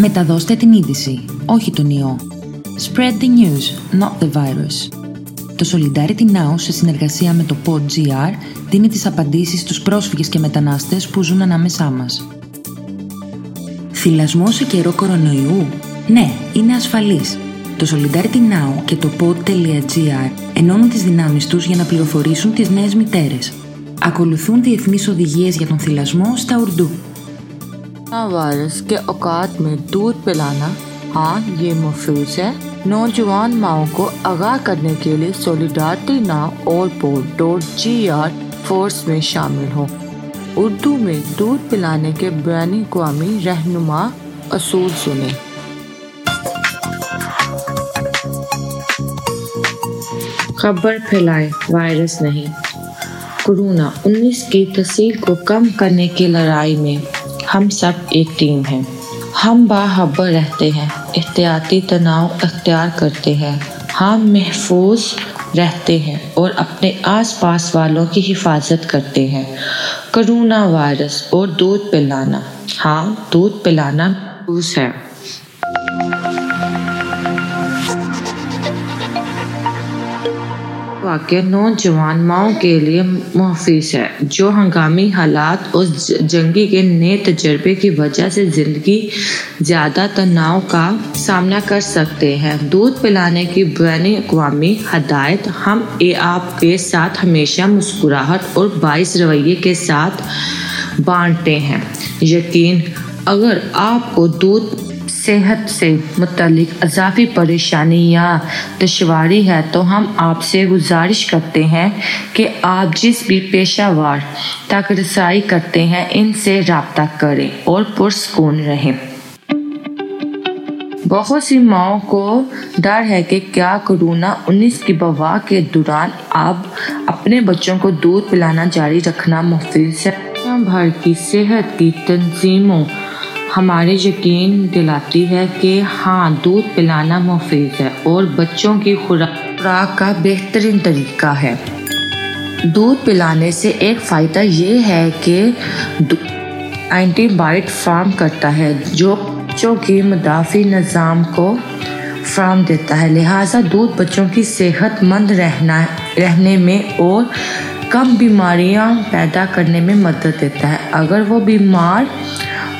Μεταδώστε την είδηση, όχι τον ιό. Spread the news, not the virus. Το Solidarity Now, σε συνεργασία με το PodGR, δίνει τις απαντήσεις στους πρόσφυγες και μετανάστες που ζουν ανάμεσά μας. Θυλασμός σε καιρό κορονοϊού; Ναι, είναι ασφαλής. Το Solidarity Now και το pod.gr ενώνουν τις δυνάμεις τους για να πληροφορήσουν τις νέες μητέρες. Ακολουθούν διεθνείς οδηγίες για τον θυλασμό στα Ουρντού. Virus के औकात में दूध पिलाना हाँ ये महफूज है। नौजवान माओ को आगाह करने के लिए सोलिडारिटी नाव और बोर्ड जी आर फोर्स में शामिल हो। उर्दू में दूध पिलाने के बैनी अवी रहनुमा असूल सुने। खबर फैलाए, वायरस नहीं। कोरोना 19 की तसीर को कम करने की लड़ाई में हम सब एक टीम हैं। हम बाहबर रहते हैं, एहतियाती तनाव अख्तियार करते हैं। हम महफूज रहते हैं और अपने आस पास वालों की हिफाजत करते हैं। करोना वायरस और दूध पिलाना। हाँ दूध पिलाना है। वाक़ नौजवान माओ के लिए मुहफिस है। जो हंगामी हालात और जंगी के नए तजर्बे की वजह से ज़िंदगी ज़्यादा तनाव का सामना कर सकते हैं। दूध पिलाने की बैन अवी हदायत, हम ए आपके साथ हमेशा मुस्कुराहट और बाइस रवैये के साथ बांटते हैं। यकीन, अगर आपको दूध सेहत से मुतलिक अजाफी परेशानी या दुशारी है तो हम आपसे गुजारिश करते हैं कि आप जिस भी पेशावर तक रसाई करते हैं, इनसे रबता करें और पुरस्कून रहें। बहुत सी माओ को डर है कि क्या कोरोना 19 की बवा के दौरान आप अपने बच्चों को दूध पिलाना जारी रखना मुफीज है। भर की सेहत की तंजीमों हमारे यकीन दिलाती है कि हाँ दूध पिलाना मुफीद है और बच्चों की खुराक का बेहतरीन तरीका है। दूध पिलाने से एक फ़ायदा ये है कि एंटीबाइट फार्म करता है, जो बच्चों की मुदाफ़ी निज़ाम को फ्राम देता है। लिहाजा दूध बच्चों की सेहतमंद रहना रहने में और कम बीमारियाँ पैदा करने में मदद देता है। अगर वो बीमार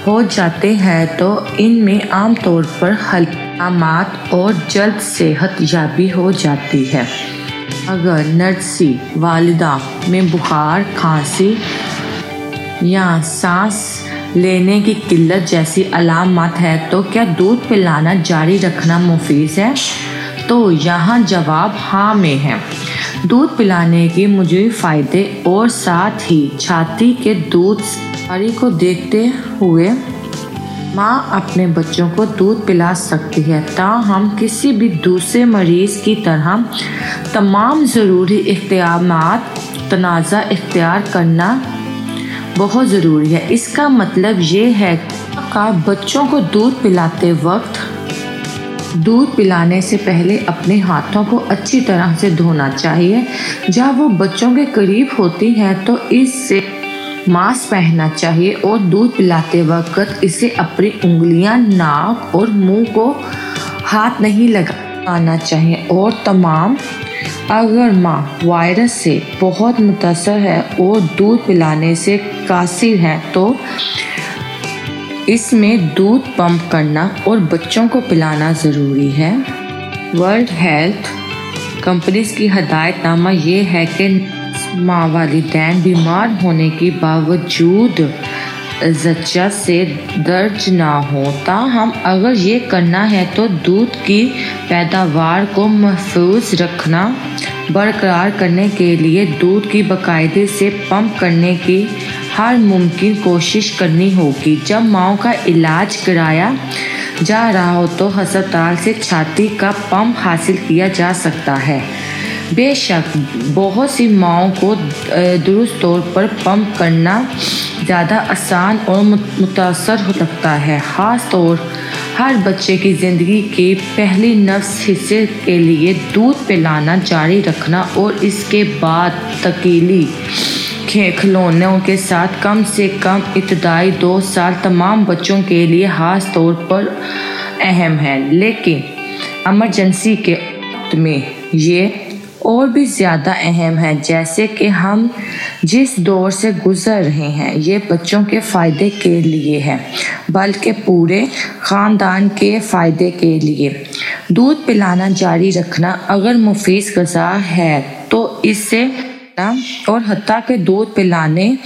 हो जाते हैं तो इनमें आमतौर पर हल्कामात और जल्द सेहत याबी हो जाती है। अगर नर्सी, वालिदा में बुखार, खांसी या सांस लेने की किल्लत जैसी अलामत है तो क्या दूध पिलाना जारी रखना मुफीज है? तो यहाँ जवाब हाँ में है। दूध पिलाने के मुझे फ़ायदे और साथ ही छाती के दूध बीमारी को देखते हुए माँ अपने बच्चों को दूध पिला सकती है, ताहम किसी भी दूसरे मरीज़ की तरह तमाम ज़रूरी इख्तियाम तनाज़ा इख्तियार करना बहुत ज़रूरी है। इसका मतलब ये है का बच्चों को दूध पिलाते वक्त दूध पिलाने से पहले अपने हाथों को अच्छी तरह से धोना चाहिए। जब वो बच्चों के करीब होती हैं तो इससे मास्क पहनना चाहिए और दूध पिलाते वक्त इसे अपनी उंगलियाँ, नाक और मुँह को हाथ नहीं लगाना चाहिए। और तमाम, अगर माँ वायरस से बहुत मुतासर है और दूध पिलाने से कासिर है तो इसमें दूध पंप करना और बच्चों को पिलाना ज़रूरी है। वर्ल्ड हेल्थ कंपनीज़ की हदायतनामा ये है कि माँ वालदेन बीमार होने के बावजूद जच्चा से दर्ज ना हो। ताहम अगर ये करना है तो दूध की पैदावार को महफूज रखना, बरकरार करने के लिए दूध की बाकायदे से पंप करने की हर मुमकिन कोशिश करनी होगी। जब माओ का इलाज कराया जा रहा हो तो अस्पताल से छाती का पंप हासिल किया जा सकता है। बेशक बहुत सी माओ को दुरुस्त तौर पर पंप करना ज़्यादा आसान और मुतासर हो सकता है। ख़ास तौर हर बच्चे की ज़िंदगी के पहले नफ्स हिस्से के लिए दूध पिलाना जारी रखना और इसके बाद तकीली खिलौनों के साथ कम से कम इब्तदाई दो साल तमाम बच्चों के लिए खास तौर पर अहम है। लेकिन एमरजेंसी के वक्त में ये और भी ज़्यादा अहम है, जैसे कि हम जिस दौर से गुज़र रहे हैं, ये बच्चों के फ़ायदे के लिए है, बल्कि पूरे ख़ानदान के फ़ायदे के लिए। दूध पिलाना जारी रखना अगर मुफीस गज़ा है तो इससे और हती के दूध पिलाने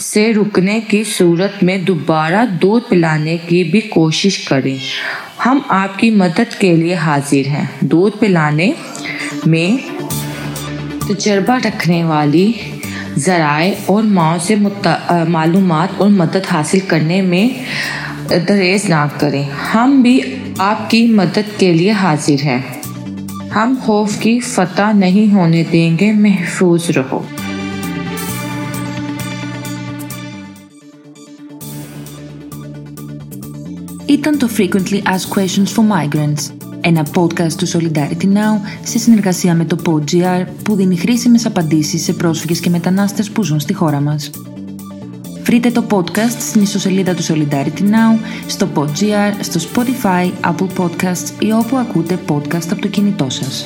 से रुकने की सूरत में दोबारा दूध पिलाने की भी कोशिश करें। हम आपकी मदद के लिए हाजिर हैं। दूध पिलाने में तजर्बा रखने वाली ज़राए और माओ से मालूम और मदद हासिल करने में दरेज ना करें। हम भी आपकी मदद के लिए हाजिर हैं। हम खौफ की फतह नहीं होने देंगे महफूज रहो Ήταν το Frequently Asked Questions for Migrants, ένα podcast του Solidarity Now σε συνεργασία με το PodGR που δίνει χρήσιμες απαντήσεις σε πρόσφυγες και μετανάστες που ζουν στη χώρα μας. Βρείτε το podcast στην ιστοσελίδα του Solidarity Now, στο PodGR, στο Spotify, Apple Podcasts ή όπου ακούτε podcast από το κινητό σας.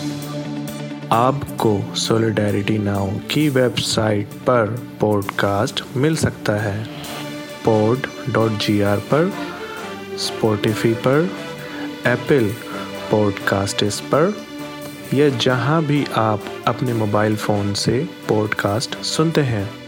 आपको Solidarity Now की वेबसाइट पर पॉडकास्ट मिल सकता है pod.gr पर स्पॉटिफी पर एप्पल पॉडकास्टिस पर या जहां भी आप अपने मोबाइल फ़ोन से पॉडकास्ट सुनते हैं